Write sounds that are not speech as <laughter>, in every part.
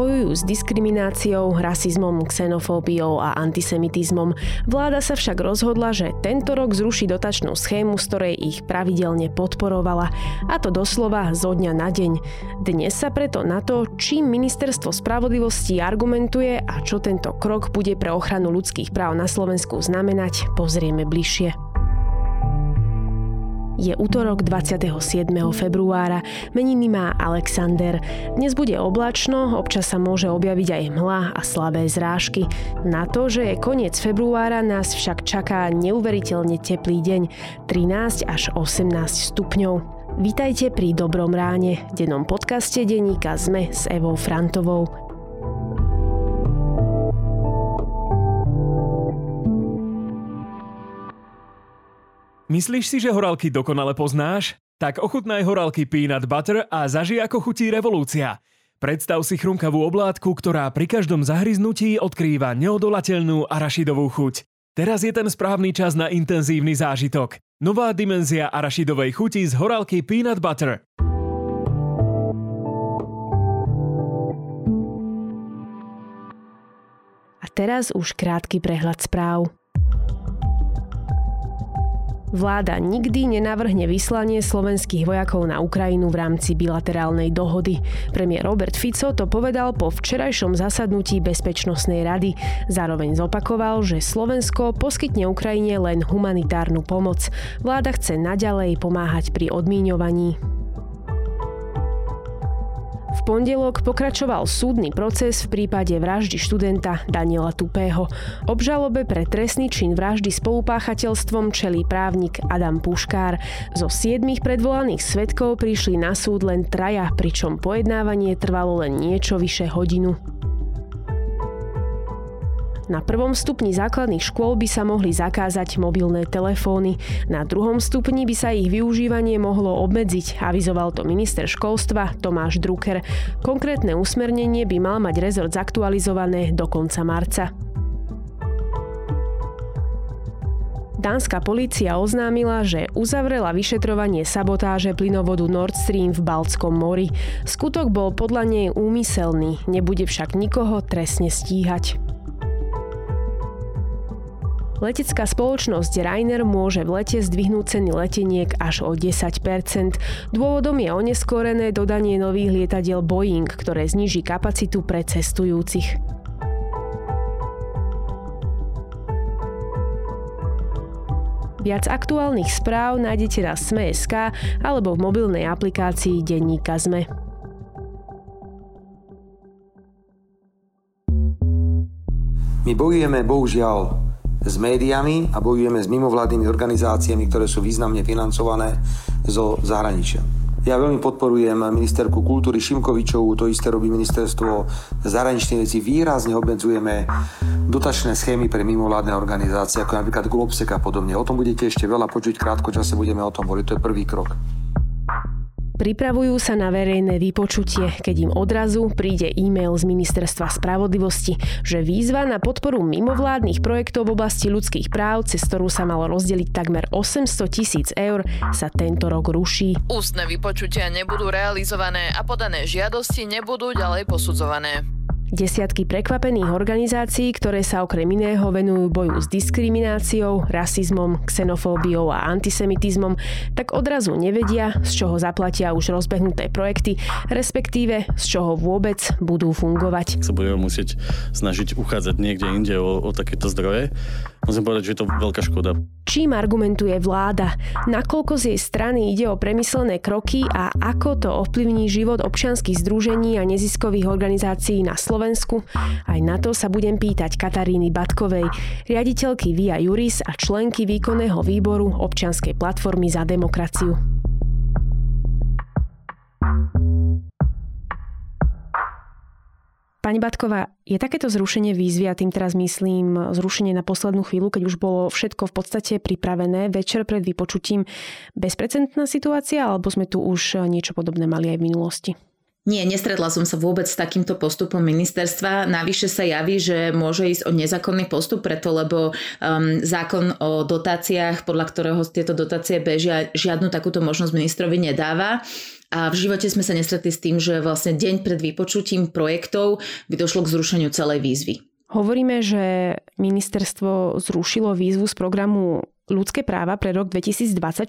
bojujú s diskrimináciou, rasizmom, xenofóbiou a antisemitizmom. Vláda sa však rozhodla, že tento rok zruší dotačnú schému, z ktorej ich pravidelne podporovala. A to doslova zo dňa na deň. Dnes sa preto na to, čím ministerstvo spravodlivosti argumentuje a čo tento krok bude pre ochranu ľudských práv na Slovensku znamenať, pozrieme bližšie. Je útorok 27. februára, meniny má Alexander. Dnes bude oblačno, občas sa môže objaviť aj mhla a slabé zrážky. Na to, že je koniec februára, nás však čaká neuveriteľne teplý deň, 13 až 18 stupňov. Vítajte pri Dobrom ráne, dennom podcaste denníka ZME s Evou Frantovou. Myslíš si, že horálky dokonale poznáš? Tak ochutnaj horálky peanut butter a zaži ako chutí revolúcia. Predstav si chrumkavú oblátku, ktorá pri každom zahryznutí odkrýva neodolateľnú arašidovú chuť. Teraz je ten správny čas na intenzívny zážitok. Nová dimenzia arašidovej chuti z horálky peanut butter. A teraz už krátky prehľad správ. Vláda nikdy nenavrhne vyslanie slovenských vojakov na Ukrajinu v rámci bilaterálnej dohody. Premiér Robert Fico to povedal po včerajšom zasadnutí Bezpečnostnej rady. Zároveň zopakoval, že Slovensko poskytne Ukrajine len humanitárnu pomoc. Vláda chce naďalej pomáhať pri odmíňovaní. V pondelok pokračoval súdny proces v prípade vraždy študenta Daniela Tupého. Obžalobe pre trestný čin vraždy spolupáchateľstvom čelí právnik Adam Puškár. Zo siedmých predvolaných svetkov prišli na súd len traja, pričom pojednávanie trvalo len niečo vyše hodinu. Na prvom stupni základných škôl by sa mohli zakázať mobilné telefóny. Na druhom stupni by sa ich využívanie mohlo obmedziť, avizoval to minister školstva Tomáš Drucker. Konkrétne usmernenie by mal mať rezort zaktualizované do konca marca. Dánska polícia oznámila, že uzavrela vyšetrovanie sabotáže plynovodu Nord Stream v Baltskom mori. Skutok bol podľa nej úmyselný, nebude však nikoho trestne stíhať. Letecká spoločnosť Rainer môže v lete zdvihnúť ceny leteniek až o 10% Dôvodom je oneskorené dodanie nových lietadiel Boeing, ktoré zniží kapacitu pre cestujúcich. Viac aktuálnych správ nájdete na Sme.sk alebo v mobilnej aplikácii Denníka Sme. My bojujeme bohužiaľ s médiami a bojujeme s mimovládnymi organizáciami, ktoré sú významne financované zo zahraničia. Ja veľmi podporujem ministerku kultúry Šimkovičovú, to isté robí ministerstvo zahraničných vecí. Výrazne obmedzujeme dotačné schémy pre mimovládne organizácie, ako napríklad Globsek a podobne. O tom budete ešte veľa počuť, krátko čase budeme o tom hovoriť. To je prvý krok. Pripravujú sa na verejné vypočutie, keď im odrazu príde e-mail z Ministerstva spravodlivosti, že výzva na podporu mimovládnych projektov v oblasti ľudských práv, cez ktorú sa malo rozdeliť takmer 800 tisíc eur, sa tento rok ruší. Ústne vypočutia nebudú realizované a podané žiadosti nebudú ďalej posudzované. Desiatky prekvapených organizácií, ktoré sa okrem iného venujú boju s diskrimináciou, rasizmom, xenofóbiou a antisemitizmom, tak odrazu nevedia, z čoho zaplatia už rozbehnuté projekty, respektíve z čoho vôbec budú fungovať. Sa budeme musieť snažiť uchádzať niekde inde o, o takéto zdroje. Musím povedať, že je to veľká škoda. Čím argumentuje vláda? Nakoľko z jej strany ide o premyslené kroky a ako to ovplyvní život občianských združení a neziskových organizácií na Slovensku? Aj na to sa budem pýtať Kataríny Batkovej, riaditeľky Via Juris a členky výkonného výboru občianskej platformy za demokraciu. Pani Batková, je takéto zrušenie výzvy, a tým teraz myslím zrušenie na poslednú chvíľu, keď už bolo všetko v podstate pripravené večer pred vypočutím, bezprecedentná situácia, alebo sme tu už niečo podobné mali aj v minulosti? Nie, nestretla som sa vôbec s takýmto postupom ministerstva. Navyše sa javí, že môže ísť o nezákonný postup, preto lebo um, zákon o dotáciách, podľa ktorého tieto dotácie bežia, žiadnu takúto možnosť ministrovi nedáva. A v živote sme sa nestretli s tým, že vlastne deň pred vypočutím projektov by došlo k zrušeniu celej výzvy. Hovoríme, že ministerstvo zrušilo výzvu z programu ľudské práva pre rok 2024.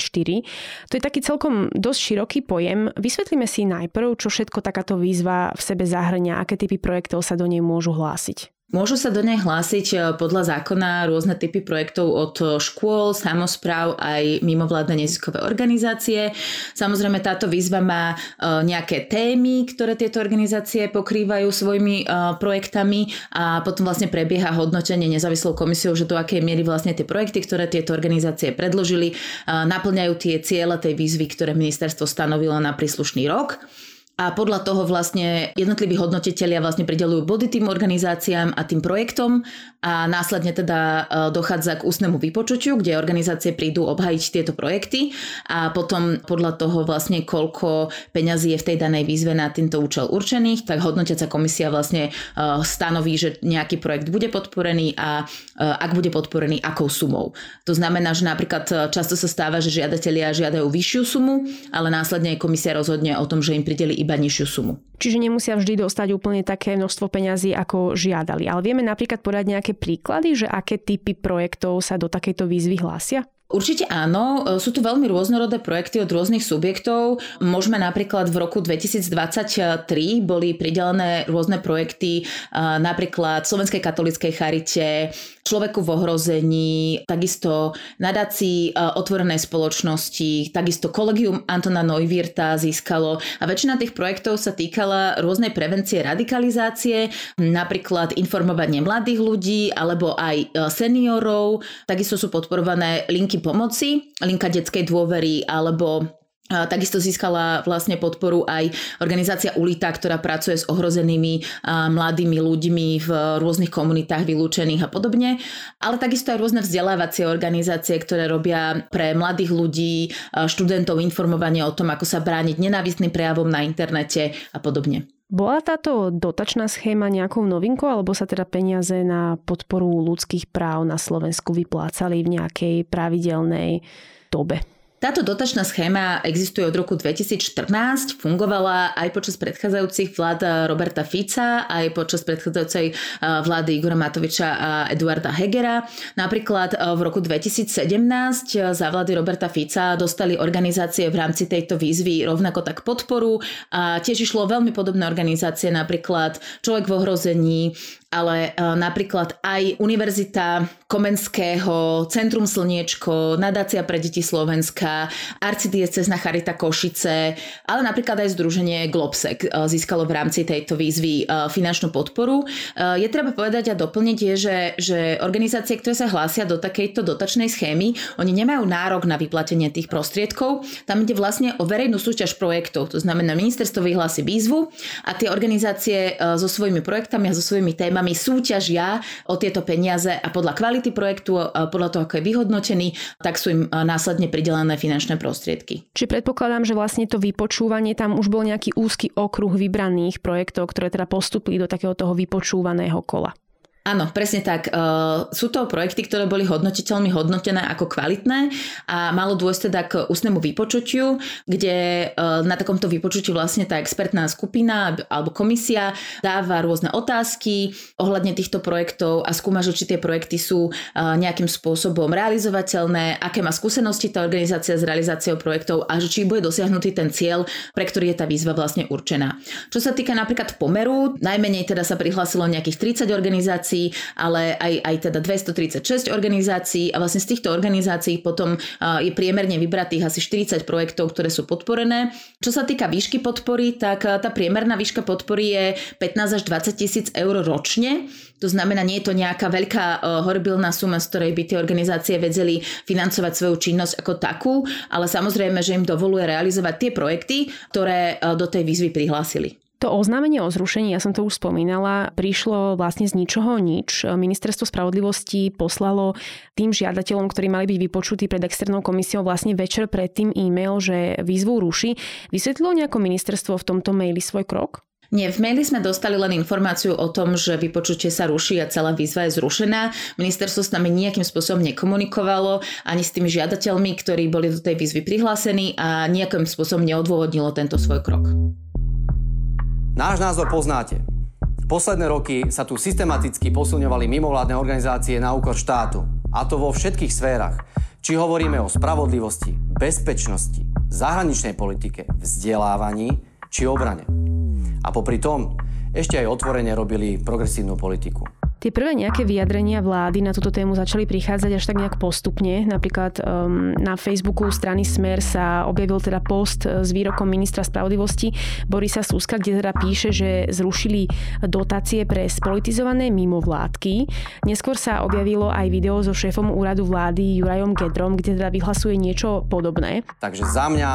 To je taký celkom dosť široký pojem. Vysvetlíme si najprv, čo všetko takáto výzva v sebe zahrňa, aké typy projektov sa do nej môžu hlásiť. Môžu sa do nej hlásiť e, podľa zákona rôzne typy projektov od škôl, samozpráv aj mimovládne neziskové organizácie. Samozrejme táto výzva má e, nejaké témy, ktoré tieto organizácie pokrývajú svojimi e, projektami a potom vlastne prebieha hodnotenie nezávislou komisiou, že do akej miery vlastne tie projekty, ktoré tieto organizácie predložili, naplňajú tie ciele tej výzvy, ktoré ministerstvo stanovilo na príslušný rok a podľa toho vlastne jednotliví hodnotitelia vlastne pridelujú body tým organizáciám a tým projektom a následne teda e, dochádza k ústnemu vypočutiu, kde organizácie prídu obhajiť tieto projekty a potom podľa toho vlastne koľko peňazí je v tej danej výzve na tento účel určených, tak hodnotiaca komisia vlastne e, stanoví, že nejaký projekt bude podporený a e, ak bude podporený, akou sumou. To znamená, že napríklad často sa stáva, že žiadatelia žiadajú vyššiu sumu, ale následne komisia rozhodne o tom, že im prideli iba nižšiu sumu. Čiže nemusia vždy dostať úplne také množstvo peňazí, ako žiadali. Ale vieme napríklad podať nejaké príklady, že aké typy projektov sa do takejto výzvy hlásia? Určite áno, e, sú tu veľmi rôznorodé projekty od rôznych subjektov. Môžeme napríklad v roku 2023 boli pridelené rôzne projekty e, napríklad Slovenskej katolíckej charite, Človeku v ohrození, takisto nadácii e, otvorenej spoločnosti, takisto kolegium Antona Neuwirta získalo. A väčšina tých projektov sa týkala rôznej prevencie radikalizácie, napríklad informovanie mladých ľudí alebo aj seniorov, takisto sú podporované linky pomoci, linka detskej dôvery alebo Takisto získala vlastne podporu aj organizácia ULITA, ktorá pracuje s ohrozenými mladými ľuďmi v rôznych komunitách vylúčených a podobne. Ale takisto aj rôzne vzdelávacie organizácie, ktoré robia pre mladých ľudí, študentov informovanie o tom, ako sa brániť nenávistným prejavom na internete a podobne. Bola táto dotačná schéma nejakou novinkou, alebo sa teda peniaze na podporu ľudských práv na Slovensku vyplácali v nejakej pravidelnej dobe? Táto dotačná schéma existuje od roku 2014, fungovala aj počas predchádzajúcich vlád Roberta Fica, aj počas predchádzajúcej vlády Igora Matoviča a Eduarda Hegera. Napríklad v roku 2017 za vlády Roberta Fica dostali organizácie v rámci tejto výzvy rovnako tak podporu a tiež išlo veľmi podobné organizácie, napríklad Človek v ohrození, ale napríklad aj Univerzita Komenského, Centrum Slniečko, Nadácia pre deti Slovenska, arcidiecezna Charita Košice, ale napríklad aj Združenie Globsec eh, získalo v rámci tejto výzvy eh, finančnú podporu. Je treba povedať a doplniť je, že, že organizácie, ktoré sa hlásia do takejto dotačnej schémy, oni nemajú nárok na vyplatenie tých prostriedkov. Tam ide vlastne o verejnú súťaž projektov. To znamená, ministerstvo vyhlási výzvu a tie organizácie so svojimi projektami a so svojimi témami súťažia o tieto peniaze a podľa kvality projektu, podľa toho, ako je vyhodnotený, tak sú im následne pridelené finančné prostriedky. Či predpokladám, že vlastne to vypočúvanie, tam už bol nejaký úzky okruh vybraných projektov, ktoré teda postupili do takého toho vypočúvaného kola. Áno, presne tak. Uh, sú to projekty, ktoré boli hodnotiteľmi hodnotené ako kvalitné a malo dôjsť teda k ústnemu vypočutiu, kde uh, na takomto vypočutí vlastne tá expertná skupina alebo komisia dáva rôzne otázky ohľadne týchto projektov a skúma, že či tie projekty sú uh, nejakým spôsobom realizovateľné, aké má skúsenosti tá organizácia s realizáciou projektov a že či bude dosiahnutý ten cieľ, pre ktorý je tá výzva vlastne určená. Čo sa týka napríklad pomeru, najmenej teda sa prihlásilo nejakých 30 organizácií, organizácií, ale aj, aj teda 236 organizácií a vlastne z týchto organizácií potom je priemerne vybratých asi 40 projektov, ktoré sú podporené. Čo sa týka výšky podpory, tak tá priemerná výška podpory je 15 až 20 tisíc eur ročne. To znamená, nie je to nejaká veľká horibilná suma, z ktorej by tie organizácie vedeli financovať svoju činnosť ako takú, ale samozrejme, že im dovoluje realizovať tie projekty, ktoré do tej výzvy prihlásili. To oznámenie o zrušení, ja som to už spomínala, prišlo vlastne z ničoho nič. Ministerstvo spravodlivosti poslalo tým žiadateľom, ktorí mali byť vypočutí pred externou komisiou vlastne večer predtým e-mail, že výzvu ruší. Vysvetlilo nejako ministerstvo v tomto maili svoj krok? Nie, v maili sme dostali len informáciu o tom, že vypočutie sa ruší a celá výzva je zrušená. Ministerstvo s nami nejakým spôsobom nekomunikovalo ani s tými žiadateľmi, ktorí boli do tej výzvy prihlásení a nejakým spôsobom neodôvodnilo tento svoj krok. Náš názor poznáte. Posledné roky sa tu systematicky posilňovali mimovládne organizácie na úkor štátu. A to vo všetkých sférach. Či hovoríme o spravodlivosti, bezpečnosti, zahraničnej politike, vzdelávaní či obrane. A popri tom ešte aj otvorene robili progresívnu politiku. Tie prvé nejaké vyjadrenia vlády na túto tému začali prichádzať až tak nejak postupne. Napríklad um, na Facebooku strany Smer sa objavil teda post s výrokom ministra spravodlivosti Borisa Suska, kde teda píše, že zrušili dotácie pre spolitizované mimovládky. Neskôr sa objavilo aj video so šéfom úradu vlády Jurajom Gedrom, kde teda vyhlasuje niečo podobné. Takže za mňa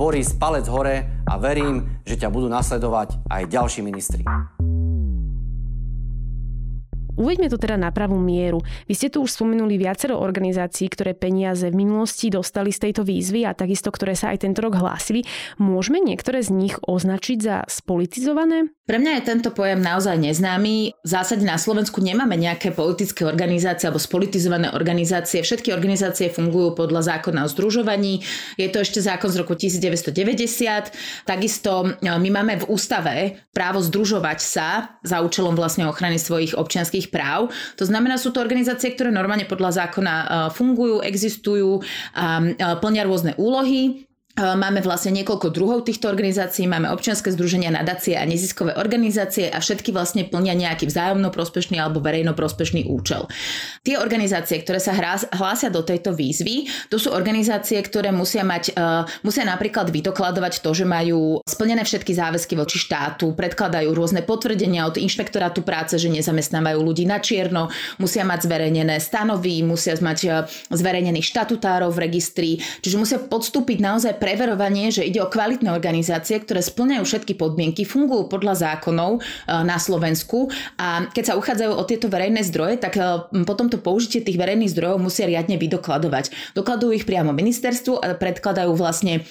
Boris palec hore a verím, že ťa budú nasledovať aj ďalší ministri. Uveďme to teda na pravú mieru. Vy ste tu už spomenuli viacero organizácií, ktoré peniaze v minulosti dostali z tejto výzvy a takisto, ktoré sa aj tento rok hlásili. Môžeme niektoré z nich označiť za spolitizované? Pre mňa je tento pojem naozaj neznámy. V zásade na Slovensku nemáme nejaké politické organizácie alebo spolitizované organizácie. Všetky organizácie fungujú podľa zákona o združovaní. Je to ešte zákon z roku 1990. Takisto e, my máme v ústave právo združovať sa za účelom vlastne ochrany svojich občianských ľudských práv. To znamená, sú to organizácie, ktoré normálne podľa zákona e, fungujú, existujú a e, plnia rôzne úlohy. Máme vlastne niekoľko druhov týchto organizácií, máme občianske združenia, nadácie a neziskové organizácie a všetky vlastne plnia nejaký vzájomno prospešný alebo verejno prospešný účel. Tie organizácie, ktoré sa hlásia do tejto výzvy, to sú organizácie, ktoré musia mať, musia napríklad vydokladovať to, že majú splnené všetky záväzky voči štátu, predkladajú rôzne potvrdenia od inšpektorátu práce, že nezamestnávajú ľudí na čierno, musia mať zverejnené stanovy, musia mať zverejnených štatutárov v registri, čiže musia podstúpiť naozaj preverovanie, že ide o kvalitné organizácie, ktoré splňajú všetky podmienky, fungujú podľa zákonov e, na Slovensku a keď sa uchádzajú o tieto verejné zdroje, tak e, potom to použitie tých verejných zdrojov musia riadne vydokladovať. Dokladujú ich priamo ministerstvu a predkladajú vlastne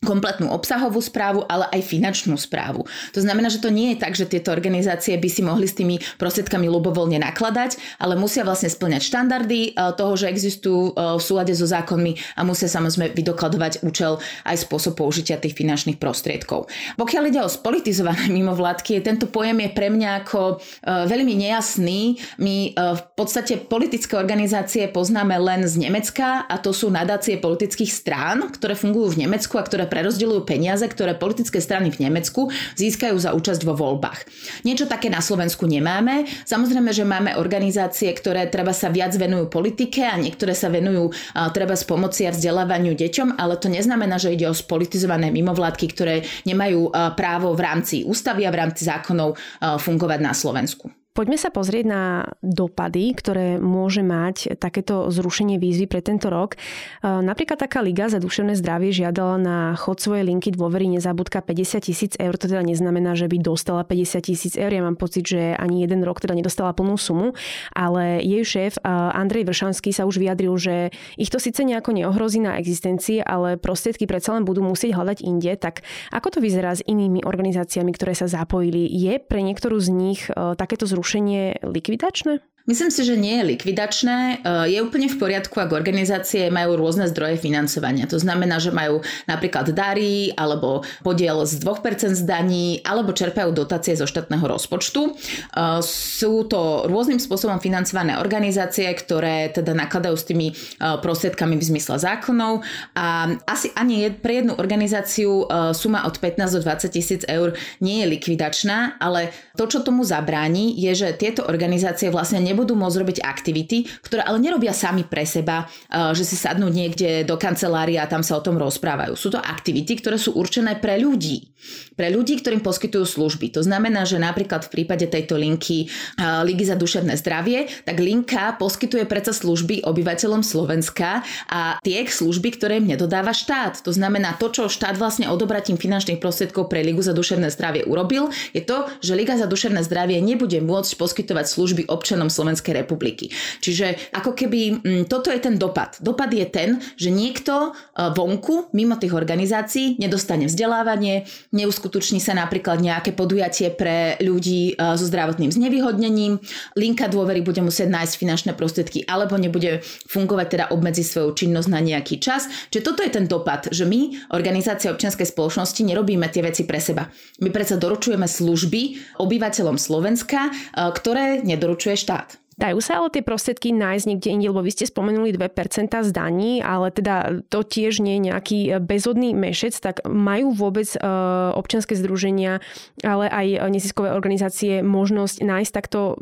kompletnú obsahovú správu, ale aj finančnú správu. To znamená, že to nie je tak, že tieto organizácie by si mohli s tými prostriedkami ľubovoľne nakladať, ale musia vlastne splňať štandardy e, toho, že existujú e, v súlade so zákonmi a musia samozrejme vydokladovať účel aj spôsob použitia tých finančných prostriedkov. Pokiaľ ide o spolitizované <laughs> mimovládky, tento pojem je pre mňa ako e, veľmi nejasný. My v podstate politické organizácie poznáme len z Nemecka a to sú nadácie politických strán, ktoré fungujú v Nemecku a ktoré prerozdeľujú peniaze, ktoré politické strany v Nemecku získajú za účasť vo voľbách. Niečo také na Slovensku nemáme. Samozrejme, že máme organizácie, ktoré treba sa viac venujú politike a niektoré sa venujú treba s pomoci a vzdelávaniu deťom, ale to neznamená, že ide o spolitizované mimovládky, ktoré nemajú právo v rámci ústavy a v rámci zákonov fungovať na Slovensku. Poďme sa pozrieť na dopady, ktoré môže mať takéto zrušenie výzvy pre tento rok. E, napríklad taká Liga za duševné zdravie žiadala na chod svojej linky dôvery nezabudka 50 tisíc eur. To teda neznamená, že by dostala 50 tisíc eur. Ja mám pocit, že ani jeden rok teda nedostala plnú sumu, ale jej šéf e, Andrej Vršanský sa už vyjadril, že ich to síce nejako neohrozí na existencii, ale prostriedky predsa len budú musieť hľadať inde. Tak ako to vyzerá s inými organizáciami, ktoré sa zapojili? Je pre niektorú z nich e, takéto zrušenie zrušenie likvidačné? Myslím si, že nie je likvidačné. E, je úplne v poriadku, ak organizácie majú rôzne zdroje financovania. To znamená, že majú napríklad dary, alebo podiel z 2% z daní, alebo čerpajú dotácie zo štátneho rozpočtu. E, sú to rôznym spôsobom financované organizácie, ktoré teda nakladajú s tými e, prostriedkami v zmysle zákonov a asi ani pre jednu organizáciu suma od 15 do 20 tisíc eur nie je likvidačná, ale to, čo tomu zabráni, je, že tieto organizácie vlastne nebudú nebudú môcť robiť aktivity, ktoré ale nerobia sami pre seba, že si sadnú niekde do kancelárie a tam sa o tom rozprávajú. Sú to aktivity, ktoré sú určené pre ľudí. Pre ľudí, ktorým poskytujú služby. To znamená, že napríklad v prípade tejto linky Ligy za duševné zdravie, tak linka poskytuje predsa služby obyvateľom Slovenska a tie služby, ktoré im nedodáva štát. To znamená to, čo štát vlastne odobratím finančných prostriedkov pre Ligu za duševné zdravie urobil, je to, že Liga za duševné zdravie nebude môcť poskytovať služby občanom Slovenskej republiky. Čiže ako keby m, mm, toto je ten dopad. Dopad je ten, že niekto e, vonku, mimo tých organizácií, nedostane vzdelávanie, neuskutoční sa napríklad nejaké podujatie pre ľudí e, so zdravotným znevýhodnením, linka dôvery bude musieť nájsť finančné prostriedky alebo nebude fungovať, teda obmedzi svoju činnosť na nejaký čas. Čiže toto je ten dopad, že my, organizácia občianskej spoločnosti, nerobíme tie veci pre seba. My predsa doručujeme služby obyvateľom Slovenska, e, ktoré nedoručuje štát. Dajú sa ale tie prostriedky nájsť niekde inde, lebo vy ste spomenuli 2% z daní, ale teda to tiež nie je nejaký e, bezodný mešec, tak majú vôbec e, občianske združenia, ale aj neziskové organizácie možnosť nájsť takto,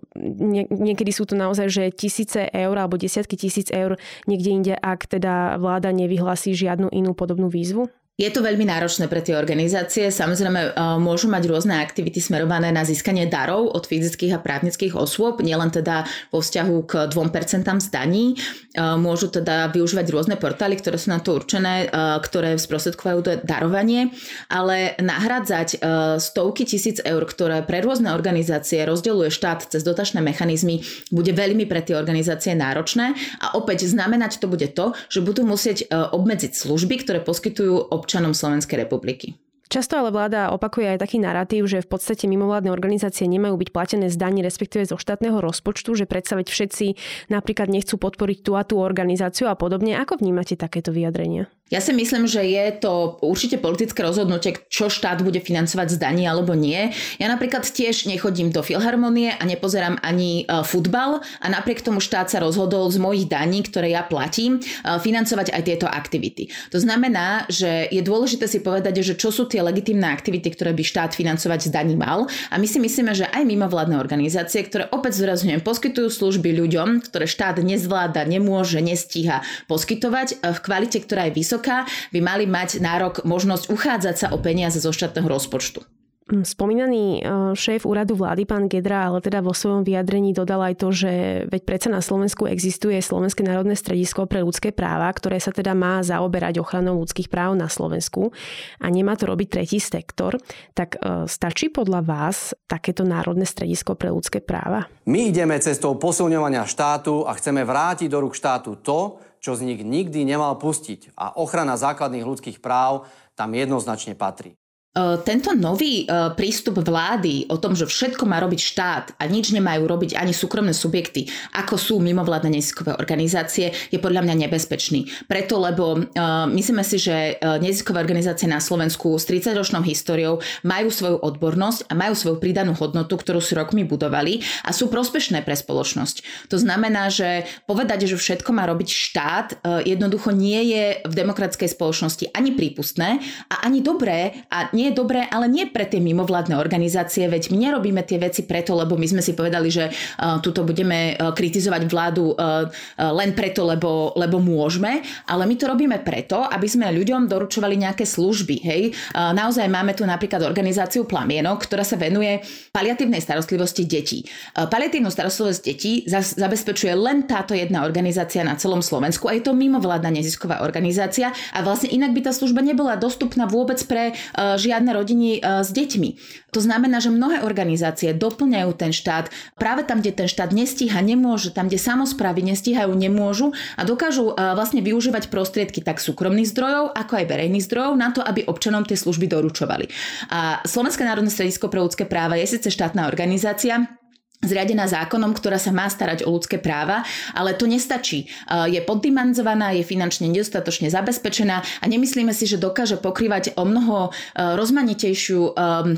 niekedy sú to naozaj, že tisíce eur alebo desiatky tisíc eur niekde inde, ak teda vláda nevyhlasí žiadnu inú podobnú výzvu? Je to veľmi náročné pre tie organizácie. Samozrejme, e, môžu mať rôzne aktivity smerované na získanie darov od fyzických a právnických osôb, nielen teda vo vzťahu k 2% zdaní. E, môžu teda využívať rôzne portály, ktoré sú na to určené, e, ktoré sprostredkovajú darovanie, ale nahradzať stovky tisíc eur, ktoré pre rôzne organizácie rozdeľuje štát cez dotačné mechanizmy, bude veľmi pre tie organizácie náročné a opäť znamenať to bude to, že budú musieť obmedziť služby, ktoré poskytujú občanom Slovenskej republiky. Často ale vláda opakuje aj taký narratív, že v podstate mimovládne organizácie nemajú byť platené z daní, respektíve zo štátneho rozpočtu, že predsa veď všetci napríklad nechcú podporiť tú a tú organizáciu a podobne. Ako vnímate takéto vyjadrenia? Ja si myslím, že je to určite politické rozhodnutie, čo štát bude financovať z daní alebo nie. Ja napríklad tiež nechodím do filharmonie a nepozerám ani e, futbal a napriek tomu štát sa rozhodol z mojich daní, ktoré ja platím, e, financovať aj tieto aktivity. To znamená, že je dôležité si povedať, že čo sú tie legitimné aktivity, ktoré by štát financovať z daní mal. A my si myslíme, že aj mimovládne organizácie, ktoré opäť zdôrazňujem, poskytujú služby ľuďom, ktoré štát nezvláda, nemôže, nestíha poskytovať e, v kvalite, ktorá je vysoká, by mali mať nárok možnosť uchádzať sa o peniaze zo štátneho rozpočtu. Mm, spomínaný e, šéf úradu vlády, pán Gedra, ale teda vo svojom vyjadrení dodal aj to, že veď predsa na Slovensku existuje Slovenské národné stredisko pre ľudské práva, ktoré sa teda má zaoberať ochranou ľudských práv na Slovensku a nemá to robiť tretí sektor. Tak e, stačí podľa vás takéto národné stredisko pre ľudské práva? My ideme cestou posilňovania štátu a chceme vrátiť do rúk štátu to, čo z nich nikdy nemal pustiť. A ochrana základných ľudských práv tam jednoznačne patrí. E, tento nový e, prístup vlády o tom, že všetko má robiť štát a nič nemajú robiť ani súkromné subjekty, ako sú mimovládne neziskové organizácie, je podľa mňa nebezpečný. Preto, lebo uh, myslíme si, že neziskové organizácie na Slovensku s 30-ročnou históriou majú svoju odbornosť a majú svoju pridanú hodnotu, ktorú si rokmi budovali a sú prospešné pre spoločnosť. To znamená, že povedať, že všetko má robiť štát, jednoducho nie je v demokratickej spoločnosti ani prípustné a ani dobré a nie je dobré, ale nie pre tie mimovládne organizácie, veď my nerobíme tie veci preto, lebo my sme si povedali, že uh, tuto budeme uh, kritizovať vládu uh, uh, len preto, lebo, lebo môžeme, ale my to robíme preto, aby sme ľuďom doručovali nejaké služby. Hej? Uh, naozaj máme tu napríklad organizáciu Plamienok, ktorá sa venuje paliatívnej starostlivosti detí. Uh, paliatívnu starostlivosť detí za, zabezpečuje len táto jedna organizácia na celom Slovensku a je to mimovládna nezisková organizácia a vlastne inak by tá služba nebola dostupná vôbec pre uh, žiadne rodiny e, s deťmi. To znamená, že mnohé organizácie doplňajú ten štát práve tam, kde ten štát nestíha, nemôže, tam, kde samozprávy nestíhajú, nemôžu a dokážu e, vlastne využívať prostriedky tak súkromných zdrojov, ako aj verejných zdrojov na to, aby občanom tie služby doručovali. A Slovenské národné stredisko pre ľudské práva je síce štátna organizácia, zriadená zákonom, ktorá sa má starať o ľudské práva, ale to nestačí. Je poddimenzovaná, je finančne nedostatočne zabezpečená a nemyslíme si, že dokáže pokrývať o mnoho e, rozmanitejšiu e,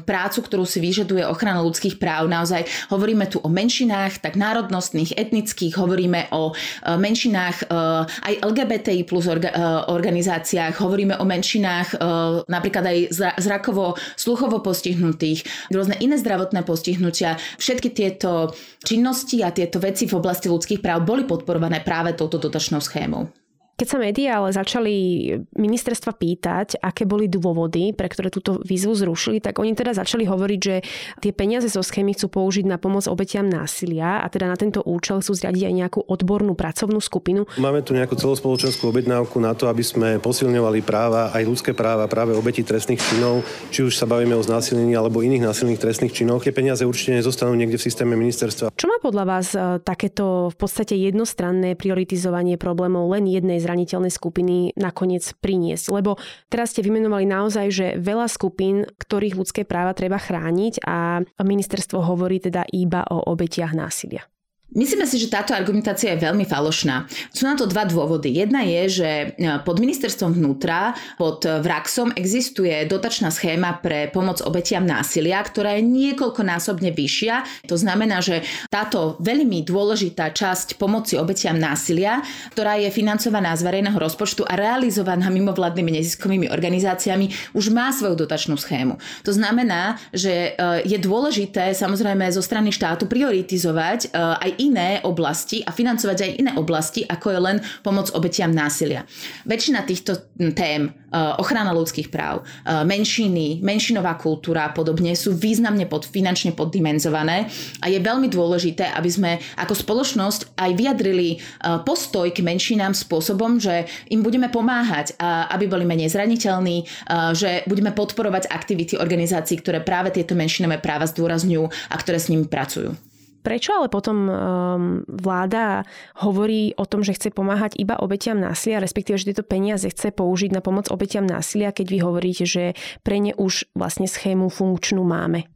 prácu, ktorú si vyžaduje ochrana ľudských práv. Naozaj hovoríme tu o menšinách, tak národnostných, etnických, hovoríme o e, menšinách aj LGBTI plus organizáciách, hovoríme o menšinách napríklad aj zrakovo, sluchovo postihnutých, rôzne iné zdravotné postihnutia. Všetky tieto činnosti a tieto veci v oblasti ľudských práv boli podporované práve touto dotačnou schémou. Keď sa médiá ale začali ministerstva pýtať, aké boli dôvody, pre ktoré túto výzvu zrušili, tak oni teda začali hovoriť, že tie peniaze zo schémy chcú použiť na pomoc obetiam násilia a teda na tento účel chcú zriadiť aj nejakú odbornú pracovnú skupinu. Máme tu nejakú celospoločenskú objednávku na to, aby sme posilňovali práva, aj ľudské práva práve obeti trestných činov, či už sa bavíme o znásilnení alebo iných násilných trestných činoch. Tie peniaze určite nezostanú niekde v systéme ministerstva. Čo má podľa vás e, takéto v podstate jednostranné prioritizovanie problémov len jednej z zraniteľné skupiny nakoniec priniesť. Lebo teraz ste vymenovali naozaj, že veľa skupín, ktorých ľudské práva treba chrániť a ministerstvo hovorí teda iba o obetiach násilia. Myslíme si, že táto argumentácia je veľmi falošná. Sú na to dva dôvody. Jedna je, že e, pod ministerstvom vnútra, pod Vraxom existuje dotačná schéma pre pomoc obetiam násilia, ktorá je niekoľkonásobne vyššia. To znamená, že táto veľmi dôležitá časť pomoci obetiam násilia, ktorá je financovaná z verejného rozpočtu a realizovaná mimovládnymi neziskovými organizáciami, už má svoju dotačnú schému. To znamená, že e, je dôležité samozrejme zo strany štátu prioritizovať e, aj iné oblasti a financovať aj iné oblasti, ako je len pomoc obetiam násilia. Väčšina týchto tém, e, ochrana ľudských práv, e, menšiny, menšinová kultúra a podobne sú významne pod, finančne poddimenzované a je veľmi dôležité, aby sme ako spoločnosť aj vyjadrili e, postoj k menšinám spôsobom, že im budeme pomáhať, aby boli menej zraniteľní, že budeme podporovať aktivity organizácií, ktoré práve tieto menšinové práva zdôrazňujú a ktoré s nimi pracujú. Prečo ale potom um, vláda hovorí o tom, že chce pomáhať iba obetiam násilia, respektíve, že tieto peniaze chce použiť na pomoc obetiam násilia, keď vy hovoríte, že pre ne už vlastne schému funkčnú máme?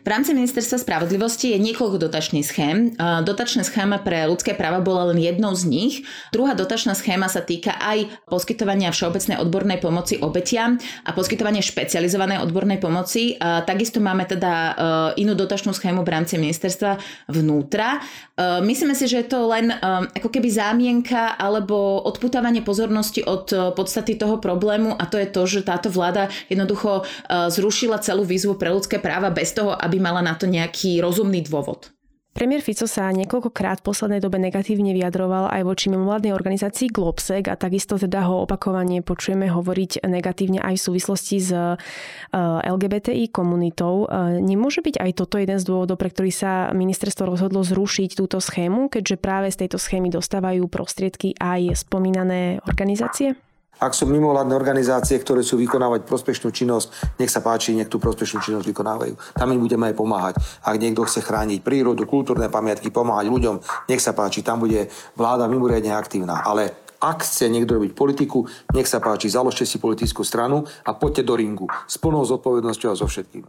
V rámci Ministerstva spravodlivosti je niekoľko dotačných schém. Dotačná schéma pre ľudské práva bola len jednou z nich. Druhá dotačná schéma sa týka aj poskytovania všeobecnej odbornej pomoci obetiam a poskytovania špecializovanej odbornej pomoci. Takisto máme teda e, inú dotačnú schému v rámci Ministerstva vnútra. E, myslíme si, že je to len e, ako keby zámienka alebo odputávanie pozornosti od podstaty toho problému a to je to, že táto vláda jednoducho zrušila celú výzvu pre ľudské práva bez toho, toho, aby mala na to nejaký rozumný dôvod. Premiér Fico sa niekoľkokrát v poslednej dobe negatívne vyjadroval aj voči mimovládnej organizácii Globsec a takisto teda ho opakovane počujeme hovoriť negatívne aj v súvislosti s eh, LGBTI komunitou. Eh, nemôže byť aj toto jeden z dôvodov, pre ktorý sa ministerstvo rozhodlo zrušiť túto schému, keďže práve z tejto schémy dostávajú prostriedky aj spomínané organizácie? Ak sú mimovládne organizácie, ktoré sú vykonávať prospešnú činnosť, nech sa páči, nech tú prospešnú činnosť vykonávajú. Tam im budeme aj pomáhať. Ak niekto chce chrániť prírodu, kultúrne pamiatky, pomáhať ľuďom, nech sa páči, tam bude vláda mimoriadne aktívna. Ale ak chce niekto robiť politiku, nech sa páči, založte si politickú stranu a poďte do ringu s plnou zodpovednosťou a so všetkým.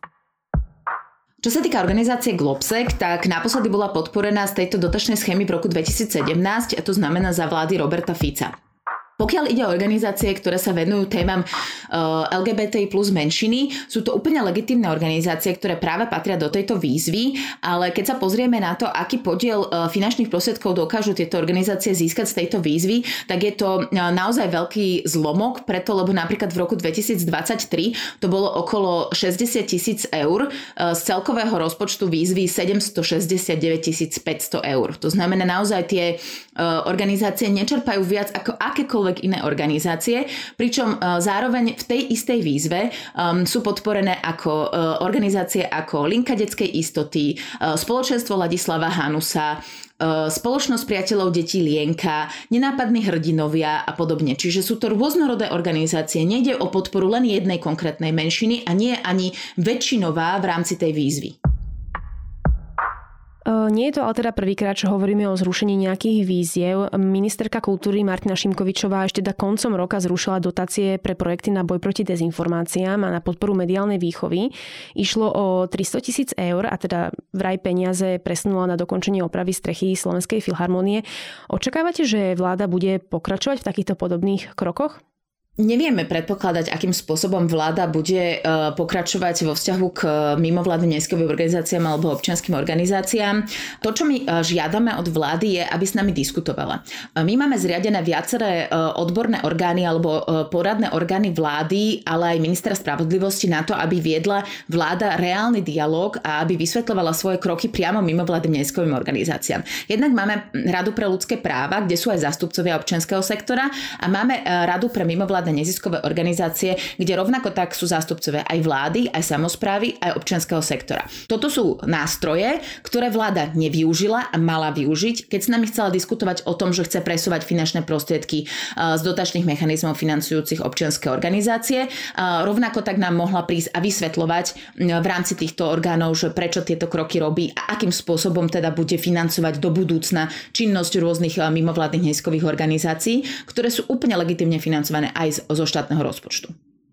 Čo sa týka organizácie Globsec, tak naposledy bola podporená z tejto dotačnej schémy v roku 2017, a to znamená za vlády Roberta Fica. Pokiaľ ide o organizácie, ktoré sa venujú témam eh, LGBT plus menšiny, sú to úplne legitímne organizácie, ktoré práve patria do tejto výzvy, ale keď sa pozrieme na to, aký podiel uh, finančných prostriedkov dokážu tieto organizácie získať z tejto výzvy, tak je to uh, naozaj veľký zlomok, preto lebo napríklad v roku 2023 to bolo okolo 60 tisíc eur, z celkového rozpočtu výzvy 769 500 eur. To znamená naozaj tie organizácie nečerpajú viac ako akékoľvek akékoľvek iné organizácie, pričom e, zároveň v tej istej výzve um, sú podporené ako uh, organizácie ako Linka detskej istoty, Spoločenstvo Ladislava Hanusa, spoločnosť priateľov detí Lienka, nenápadní hrdinovia a podobne. Čiže sú to rôznorodé organizácie. Nejde o podporu len jednej konkrétnej menšiny a nie ani väčšinová v rámci tej výzvy. Nie je to ale teda prvýkrát, čo hovoríme o zrušení nejakých víziev. Ministerka kultúry Martina Šimkovičová ešte teda koncom roka zrušila dotácie pre projekty na boj proti dezinformáciám a na podporu mediálnej výchovy. Išlo o 300 tisíc eur a teda vraj peniaze presunula na dokončenie opravy strechy Slovenskej filharmonie. Očakávate, že vláda bude pokračovať v takýchto podobných krokoch? Nevieme predpokladať, akým spôsobom vláda bude e, pokračovať vo vzťahu k mimovládnym neziskovým organizáciám alebo občianským organizáciám. To, čo my e, žiadame od vlády, je, aby s nami diskutovala. E, my máme zriadené viaceré odborné orgány alebo poradné orgány vlády, ale aj ministra spravodlivosti na to, aby viedla vláda reálny dialog a aby vysvetľovala svoje kroky priamo mimovládnym neziskovým organizáciám. Jednak máme Radu pre ľudské práva, kde sú aj zástupcovia občianského sektora a máme Radu pre mimovládne mimovládne neziskové organizácie, kde rovnako tak sú zástupcovia aj vlády, aj samozprávy, aj občianského sektora. Toto sú nástroje, ktoré vláda nevyužila a mala využiť, keď s nami chcela diskutovať o tom, že chce presúvať finančné prostriedky z dotačných mechanizmov financujúcich občianske organizácie. Rovnako tak nám mohla prísť a vysvetľovať v rámci týchto orgánov, že prečo tieto kroky robí a akým spôsobom teda bude financovať do budúcna činnosť rôznych mimovládnych neziskových organizácií, ktoré sú úplne legitimne financované aj zo štátneho rozpočtu.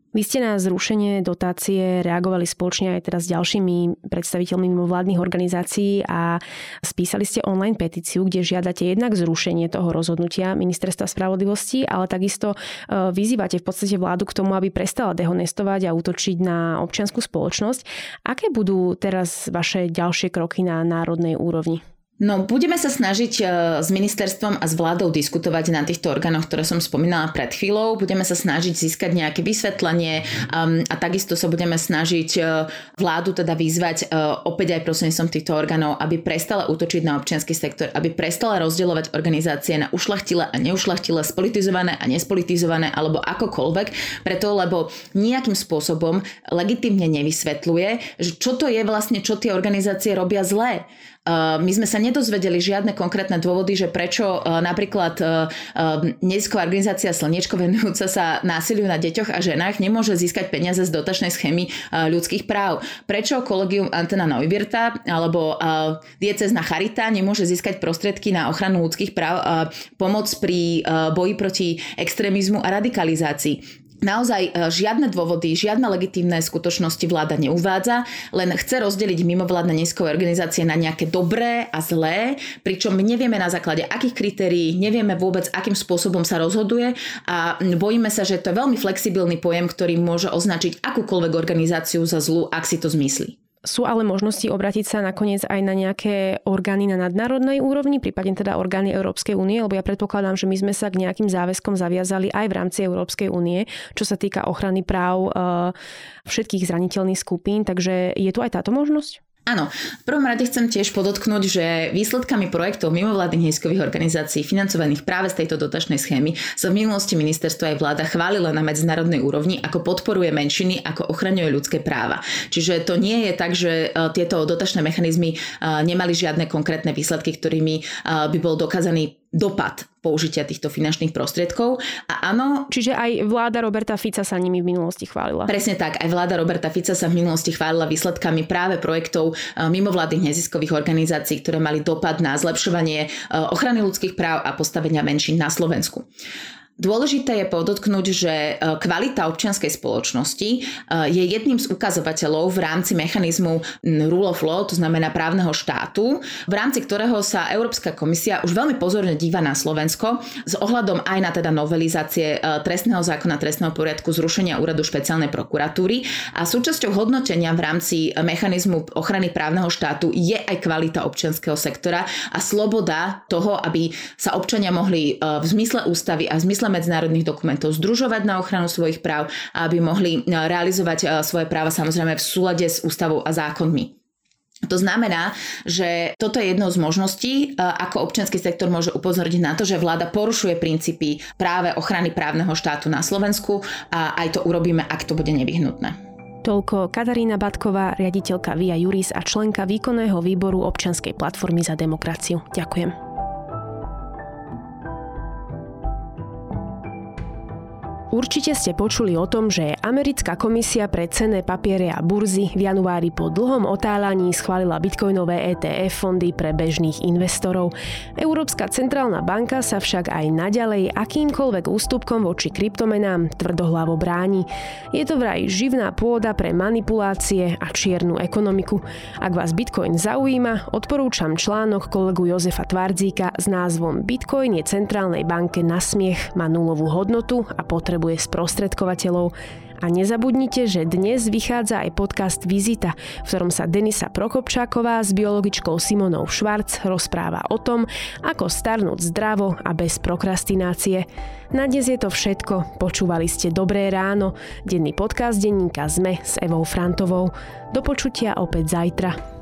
Vy ste na zrušenie dotácie reagovali spoločne aj teraz s ďalšími predstaviteľmi mimovládnych organizácií a spísali ste online petíciu, kde žiadate jednak zrušenie toho rozhodnutia Ministerstva spravodlivosti, ale takisto e, vyzývate v podstate vládu k tomu, aby prestala dehonestovať a útočiť na občianskú spoločnosť. Aké budú teraz vaše ďalšie kroky na národnej úrovni? No, budeme sa snažiť e, s ministerstvom a s vládou diskutovať na týchto orgánoch, ktoré som spomínala pred chvíľou. Budeme sa snažiť získať nejaké vysvetlenie um, a takisto sa budeme snažiť e, vládu teda vyzvať uh, opäť aj prostredníctvom týchto orgánov, aby prestala útočiť na občianský sektor, aby prestala rozdielovať organizácie na ušlachtile a neušlachtile, spolitizované a nespolitizované alebo akokoľvek, preto lebo nejakým spôsobom legitimne nevysvetľuje, že čo to je vlastne, čo tie organizácie robia zlé. My sme sa nedozvedeli žiadne konkrétne dôvody, že prečo napríklad nezisková organizácia Slniečko venujúca sa násiliu na deťoch a ženách nemôže získať peniaze z dotačnej schémy ľudských práv. Prečo kolegium Antena Neubirta alebo diecezna Charita nemôže získať prostriedky na ochranu ľudských práv, pomoc pri boji proti extrémizmu a radikalizácii. Naozaj e, žiadne dôvody, žiadne legitímne skutočnosti vláda neuvádza, len chce rozdeliť mimovládne neskové organizácie na nejaké dobré a zlé, pričom my nevieme na základe akých kritérií, nevieme vôbec akým spôsobom sa rozhoduje a bojíme sa, že to je veľmi flexibilný pojem, ktorý môže označiť akúkoľvek organizáciu za zlú, ak si to zmyslí. Sú ale možnosti obratiť sa nakoniec aj na nejaké orgány na nadnárodnej úrovni, prípadne teda orgány Európskej únie, lebo ja predpokladám, že my sme sa k nejakým záväzkom zaviazali aj v rámci Európskej únie, čo sa týka ochrany práv eh, všetkých zraniteľných skupín, takže je tu aj táto možnosť? Áno, v prvom rade chcem tiež podotknúť, že výsledkami projektov mimovládnych neziskových organizácií financovaných práve z tejto dotačnej schémy sa v minulosti ministerstvo aj vláda chválila na medzinárodnej úrovni, ako podporuje menšiny, ako ochraňuje ľudské práva. Čiže to nie je tak, že e, tieto dotačné mechanizmy e, nemali žiadne konkrétne výsledky, ktorými e, by bol dokázaný dopad použitia týchto finančných prostriedkov. A áno... Čiže aj vláda Roberta Fica sa nimi v minulosti chválila. Presne tak, aj vláda Roberta Fica sa v minulosti chválila výsledkami práve projektov e, mimovládnych neziskových organizácií, ktoré mali dopad na zlepšovanie e, ochrany ľudských práv a postavenia menšín na Slovensku. Dôležité je podotknúť, že e, kvalita občianskej spoločnosti e, je jedným z ukazovateľov v rámci mechanizmu rule of law, to znamená právneho štátu, v rámci ktorého sa Európska komisia už veľmi pozorne díva na Slovensko s ohľadom aj na teda novelizácie e, trestného zákona, trestného poriadku, zrušenia úradu špeciálnej prokuratúry. A súčasťou hodnotenia v rámci mechanizmu ochrany právneho štátu je aj kvalita občianského sektora a sloboda toho, aby sa občania mohli v zmysle ústavy a v zmysle zmysle medzinárodných dokumentov združovať na ochranu svojich práv a aby mohli e, realizovať e, svoje práva samozrejme v súlade s ústavou a zákonmi. To znamená, že toto je jednou z možností, e, ako občianský sektor môže upozorniť na to, že vláda porušuje princípy práve ochrany právneho štátu na Slovensku a aj to urobíme, ak to bude nevyhnutné. Toľko Katarína Batková, riaditeľka Via Juris a členka výkonného výboru občianskej platformy za demokraciu. Ďakujem. Určite ste počuli o tom, že americká komisia pre cenné papiere a burzy v januári po dlhom otáľaní schválila bitcoinové ETF fondy pre bežných investorov. Európska centrálna banka sa však aj naďalej akýmkoľvek ústupkom voči kryptomenám tvrdohlavo bráni. Je to vraj živná pôda pre manipulácie a čiernu ekonomiku. Ak vás bitcoin zaujíma, odporúčam článok kolegu Jozefa Tvardzíka s názvom Bitcoin je centrálnej banke na smiech, má nulovú hodnotu a potrebu potrebuje sprostredkovateľov. A nezabudnite, že dnes vychádza aj podcast Vizita, v ktorom sa Denisa Prokopčáková s biologičkou Simonou Švarc rozpráva o tom, ako starnúť zdravo a bez prokrastinácie. Na dnes je to všetko. Počúvali ste Dobré ráno, denný podcast denníka ZME s Evou Frantovou. Do počutia opäť zajtra.